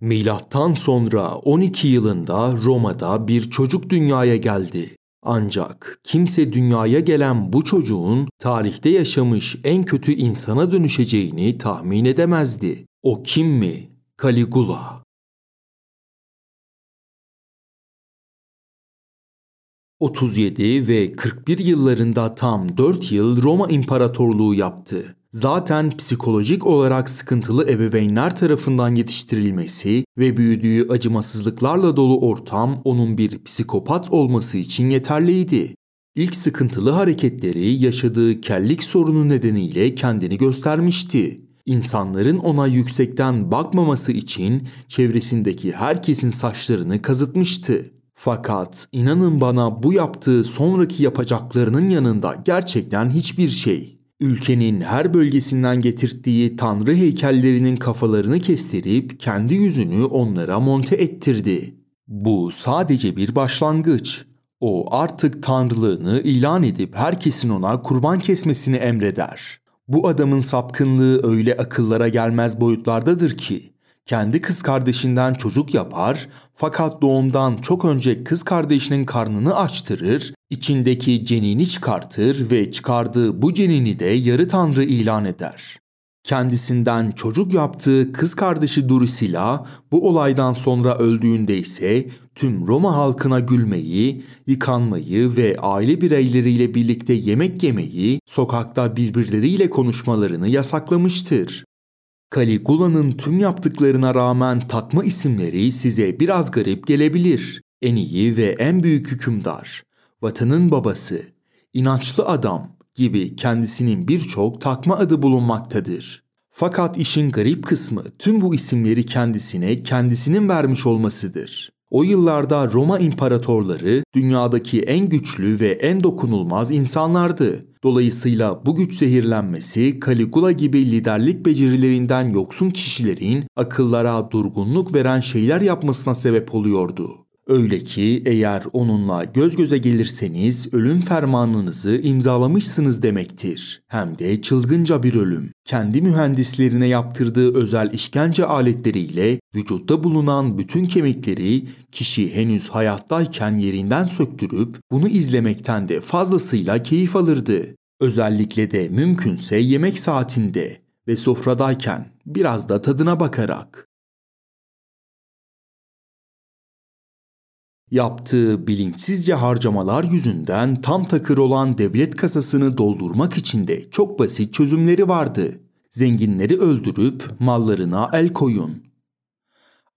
Milattan sonra 12 yılında Roma'da bir çocuk dünyaya geldi. Ancak kimse dünyaya gelen bu çocuğun tarihte yaşamış en kötü insana dönüşeceğini tahmin edemezdi. O kim mi? Caligula. 37 ve 41 yıllarında tam 4 yıl Roma İmparatorluğu yaptı. Zaten psikolojik olarak sıkıntılı ebeveynler tarafından yetiştirilmesi ve büyüdüğü acımasızlıklarla dolu ortam onun bir psikopat olması için yeterliydi. İlk sıkıntılı hareketleri yaşadığı kellik sorunu nedeniyle kendini göstermişti. İnsanların ona yüksekten bakmaması için çevresindeki herkesin saçlarını kazıtmıştı. Fakat inanın bana bu yaptığı sonraki yapacaklarının yanında gerçekten hiçbir şey. Ülkenin her bölgesinden getirttiği tanrı heykellerinin kafalarını kestirip kendi yüzünü onlara monte ettirdi. Bu sadece bir başlangıç. O artık tanrılığını ilan edip herkesin ona kurban kesmesini emreder. Bu adamın sapkınlığı öyle akıllara gelmez boyutlardadır ki kendi kız kardeşinden çocuk yapar fakat doğumdan çok önce kız kardeşinin karnını açtırır, içindeki cenini çıkartır ve çıkardığı bu cenini de yarı tanrı ilan eder. Kendisinden çocuk yaptığı kız kardeşi Drusilla bu olaydan sonra öldüğünde ise tüm Roma halkına gülmeyi, yıkanmayı ve aile bireyleriyle birlikte yemek yemeyi, sokakta birbirleriyle konuşmalarını yasaklamıştır. Caligula'nın tüm yaptıklarına rağmen takma isimleri size biraz garip gelebilir. En iyi ve en büyük hükümdar, vatanın babası, inançlı adam gibi kendisinin birçok takma adı bulunmaktadır. Fakat işin garip kısmı tüm bu isimleri kendisine kendisinin vermiş olmasıdır. O yıllarda Roma imparatorları dünyadaki en güçlü ve en dokunulmaz insanlardı. Dolayısıyla bu güç zehirlenmesi Caligula gibi liderlik becerilerinden yoksun kişilerin akıllara durgunluk veren şeyler yapmasına sebep oluyordu. Öyle ki eğer onunla göz göze gelirseniz ölüm fermanınızı imzalamışsınız demektir. Hem de çılgınca bir ölüm. Kendi mühendislerine yaptırdığı özel işkence aletleriyle vücutta bulunan bütün kemikleri kişi henüz hayattayken yerinden söktürüp bunu izlemekten de fazlasıyla keyif alırdı. Özellikle de mümkünse yemek saatinde ve sofradayken biraz da tadına bakarak. Yaptığı bilinçsizce harcamalar yüzünden tam takır olan devlet kasasını doldurmak için de çok basit çözümleri vardı. Zenginleri öldürüp mallarına el koyun.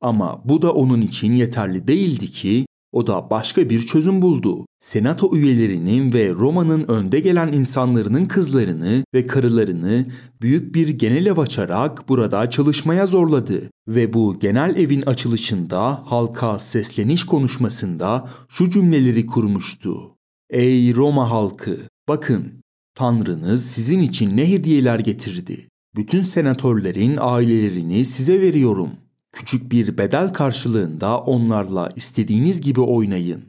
Ama bu da onun için yeterli değildi ki o da başka bir çözüm buldu. Senato üyelerinin ve Roma'nın önde gelen insanlarının kızlarını ve karılarını büyük bir genel ev açarak burada çalışmaya zorladı. Ve bu genel evin açılışında halka sesleniş konuşmasında şu cümleleri kurmuştu. Ey Roma halkı! Bakın, Tanrınız sizin için ne hediyeler getirdi. Bütün senatörlerin ailelerini size veriyorum.'' Küçük bir bedel karşılığında onlarla istediğiniz gibi oynayın.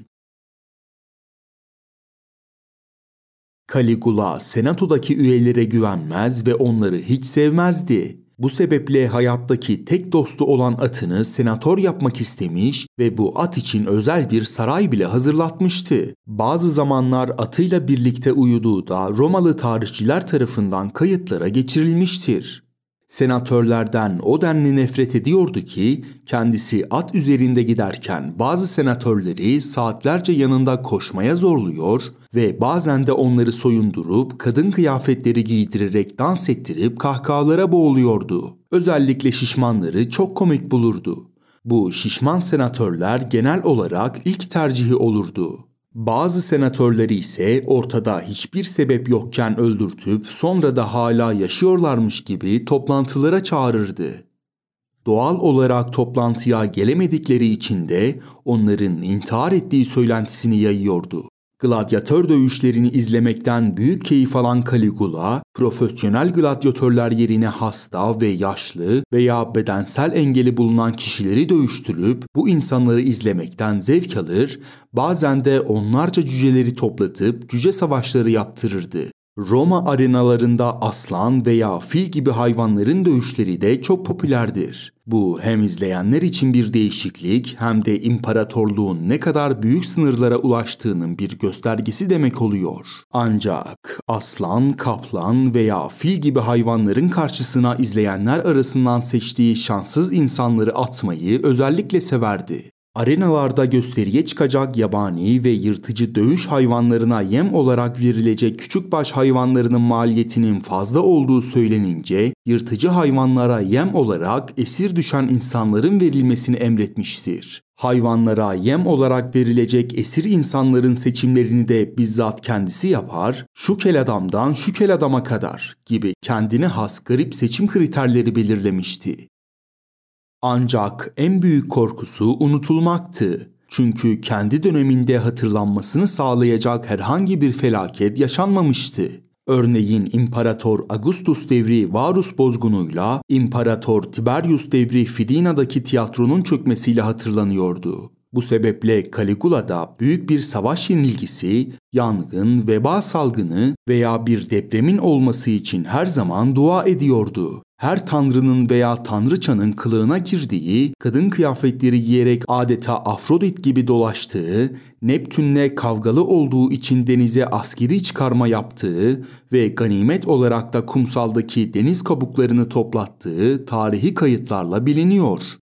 Caligula senatodaki üyelere güvenmez ve onları hiç sevmezdi. Bu sebeple hayattaki tek dostu olan atını senatör yapmak istemiş ve bu at için özel bir saray bile hazırlatmıştı. Bazı zamanlar atıyla birlikte uyuduğu da Romalı tarihçiler tarafından kayıtlara geçirilmiştir. Senatörlerden o denli nefret ediyordu ki kendisi at üzerinde giderken bazı senatörleri saatlerce yanında koşmaya zorluyor ve bazen de onları soyundurup kadın kıyafetleri giydirerek dans ettirip kahkahalara boğuluyordu. Özellikle şişmanları çok komik bulurdu. Bu şişman senatörler genel olarak ilk tercihi olurdu. Bazı senatörleri ise ortada hiçbir sebep yokken öldürtüp sonra da hala yaşıyorlarmış gibi toplantılara çağırırdı. Doğal olarak toplantıya gelemedikleri için de onların intihar ettiği söylentisini yayıyordu. Gladyatör dövüşlerini izlemekten büyük keyif alan Caligula, profesyonel gladyatörler yerine hasta ve yaşlı veya bedensel engeli bulunan kişileri dövüştürüp bu insanları izlemekten zevk alır, bazen de onlarca cüceleri toplatıp cüce savaşları yaptırırdı. Roma arenalarında aslan veya fil gibi hayvanların dövüşleri de çok popülerdir. Bu hem izleyenler için bir değişiklik hem de imparatorluğun ne kadar büyük sınırlara ulaştığının bir göstergesi demek oluyor. Ancak aslan, kaplan veya fil gibi hayvanların karşısına izleyenler arasından seçtiği şanssız insanları atmayı özellikle severdi. Arenalarda gösteriye çıkacak yabani ve yırtıcı dövüş hayvanlarına yem olarak verilecek küçük baş hayvanlarının maliyetinin fazla olduğu söylenince yırtıcı hayvanlara yem olarak esir düşen insanların verilmesini emretmiştir. Hayvanlara yem olarak verilecek esir insanların seçimlerini de bizzat kendisi yapar, şu kel adamdan şu kel adama kadar gibi kendine has garip seçim kriterleri belirlemişti. Ancak en büyük korkusu unutulmaktı. Çünkü kendi döneminde hatırlanmasını sağlayacak herhangi bir felaket yaşanmamıştı. Örneğin İmparator Augustus devri Varus bozgunuyla İmparator Tiberius devri Fidina'daki tiyatronun çökmesiyle hatırlanıyordu. Bu sebeple Caligula'da büyük bir savaş yenilgisi, yangın, veba salgını veya bir depremin olması için her zaman dua ediyordu her tanrının veya tanrıçanın kılığına girdiği, kadın kıyafetleri giyerek adeta Afrodit gibi dolaştığı, Neptünle kavgalı olduğu için denize askeri çıkarma yaptığı ve ganimet olarak da kumsaldaki deniz kabuklarını toplattığı tarihi kayıtlarla biliniyor.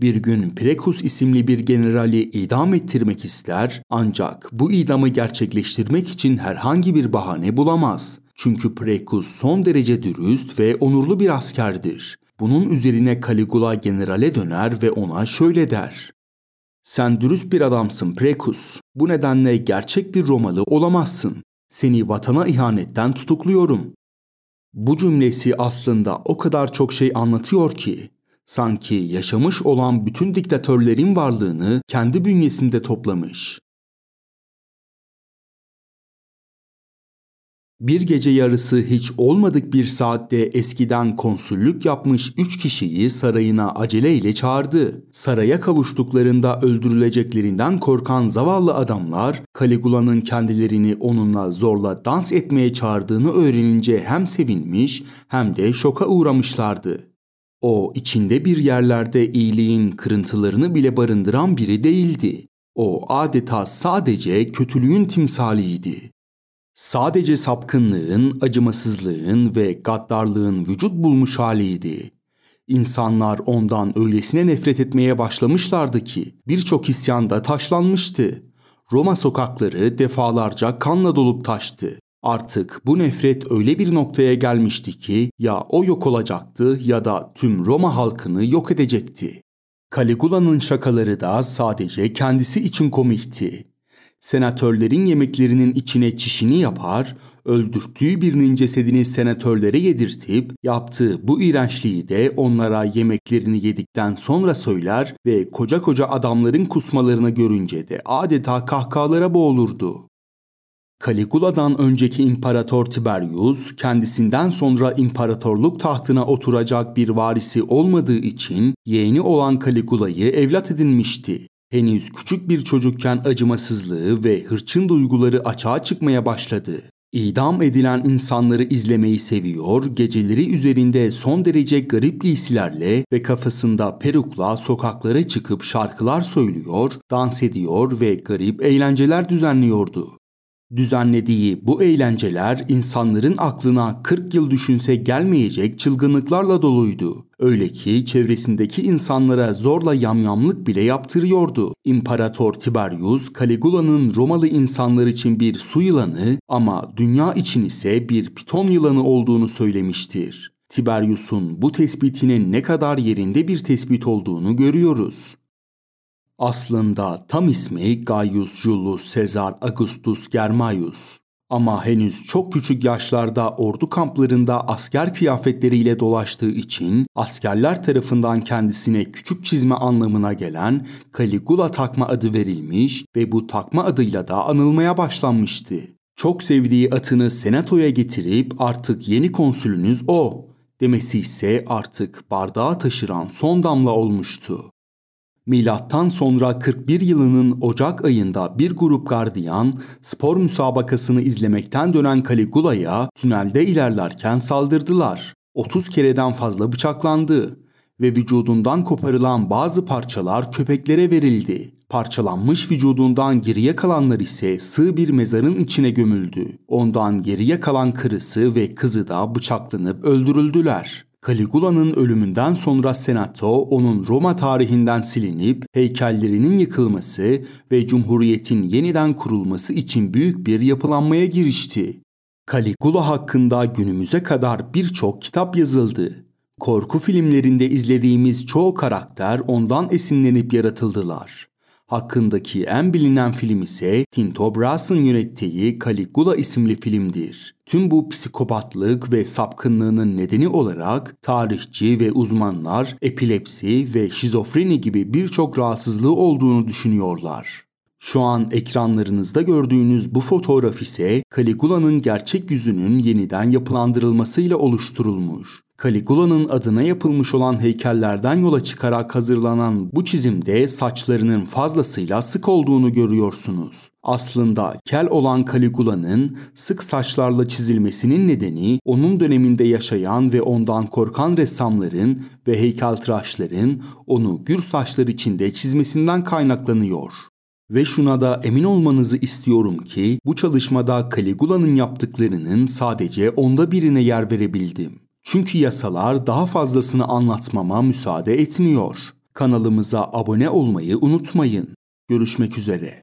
Bir gün Prekus isimli bir generali idam ettirmek ister ancak bu idamı gerçekleştirmek için herhangi bir bahane bulamaz. Çünkü Prekus son derece dürüst ve onurlu bir askerdir. Bunun üzerine Caligula generale döner ve ona şöyle der. Sen dürüst bir adamsın Prekus. Bu nedenle gerçek bir Romalı olamazsın. Seni vatana ihanetten tutukluyorum. Bu cümlesi aslında o kadar çok şey anlatıyor ki sanki yaşamış olan bütün diktatörlerin varlığını kendi bünyesinde toplamış. Bir gece yarısı hiç olmadık bir saatte eskiden konsüllük yapmış üç kişiyi sarayına aceleyle çağırdı. Saraya kavuştuklarında öldürüleceklerinden korkan zavallı adamlar Caligula'nın kendilerini onunla zorla dans etmeye çağırdığını öğrenince hem sevinmiş hem de şoka uğramışlardı. O içinde bir yerlerde iyiliğin kırıntılarını bile barındıran biri değildi. O adeta sadece kötülüğün timsaliydi. Sadece sapkınlığın, acımasızlığın ve gaddarlığın vücut bulmuş haliydi. İnsanlar ondan öylesine nefret etmeye başlamışlardı ki birçok isyan da taşlanmıştı. Roma sokakları defalarca kanla dolup taştı. Artık bu nefret öyle bir noktaya gelmişti ki ya o yok olacaktı ya da tüm Roma halkını yok edecekti. Caligula'nın şakaları da sadece kendisi için komikti. Senatörlerin yemeklerinin içine çişini yapar, öldürttüğü birinin cesedini senatörlere yedirtip yaptığı bu iğrençliği de onlara yemeklerini yedikten sonra söyler ve koca koca adamların kusmalarını görünce de adeta kahkahalara boğulurdu. Caligula'dan önceki İmparator Tiberius kendisinden sonra imparatorluk tahtına oturacak bir varisi olmadığı için yeğeni olan Caligula'yı evlat edinmişti. Henüz küçük bir çocukken acımasızlığı ve hırçın duyguları açığa çıkmaya başladı. İdam edilen insanları izlemeyi seviyor, geceleri üzerinde son derece garip giysilerle ve kafasında perukla sokaklara çıkıp şarkılar söylüyor, dans ediyor ve garip eğlenceler düzenliyordu. Düzenlediği bu eğlenceler insanların aklına 40 yıl düşünse gelmeyecek çılgınlıklarla doluydu. Öyle ki çevresindeki insanlara zorla yamyamlık bile yaptırıyordu. İmparator Tiberius, Caligula'nın Romalı insanlar için bir su yılanı ama dünya için ise bir piton yılanı olduğunu söylemiştir. Tiberius'un bu tespitinin ne kadar yerinde bir tespit olduğunu görüyoruz. Aslında tam ismi Gaius Julius Caesar Augustus Germaius. Ama henüz çok küçük yaşlarda ordu kamplarında asker kıyafetleriyle dolaştığı için askerler tarafından kendisine küçük çizme anlamına gelen Caligula takma adı verilmiş ve bu takma adıyla da anılmaya başlanmıştı. Çok sevdiği atını senatoya getirip artık yeni konsülünüz o demesi ise artık bardağı taşıran son damla olmuştu. Milattan sonra 41 yılının Ocak ayında bir grup gardiyan spor müsabakasını izlemekten dönen Caligula'ya tünelde ilerlerken saldırdılar. 30 kereden fazla bıçaklandı ve vücudundan koparılan bazı parçalar köpeklere verildi. Parçalanmış vücudundan geriye kalanlar ise sığ bir mezarın içine gömüldü. Ondan geriye kalan karısı ve kızı da bıçaklanıp öldürüldüler. Caligula'nın ölümünden sonra Senato onun Roma tarihinden silinip heykellerinin yıkılması ve Cumhuriyet'in yeniden kurulması için büyük bir yapılanmaya girişti. Caligula hakkında günümüze kadar birçok kitap yazıldı. Korku filmlerinde izlediğimiz çoğu karakter ondan esinlenip yaratıldılar. Hakkındaki en bilinen film ise Tinto Brass'ın yönettiği Caligula isimli filmdir. Tüm bu psikopatlık ve sapkınlığının nedeni olarak tarihçi ve uzmanlar epilepsi ve şizofreni gibi birçok rahatsızlığı olduğunu düşünüyorlar. Şu an ekranlarınızda gördüğünüz bu fotoğraf ise Caligula'nın gerçek yüzünün yeniden yapılandırılmasıyla oluşturulmuş. Caligula'nın adına yapılmış olan heykellerden yola çıkarak hazırlanan bu çizimde saçlarının fazlasıyla sık olduğunu görüyorsunuz. Aslında kel olan Caligula'nın sık saçlarla çizilmesinin nedeni onun döneminde yaşayan ve ondan korkan ressamların ve heykeltıraşların onu gür saçlar içinde çizmesinden kaynaklanıyor. Ve şuna da emin olmanızı istiyorum ki bu çalışmada Caligula'nın yaptıklarının sadece onda birine yer verebildim. Çünkü yasalar daha fazlasını anlatmama müsaade etmiyor. Kanalımıza abone olmayı unutmayın. Görüşmek üzere.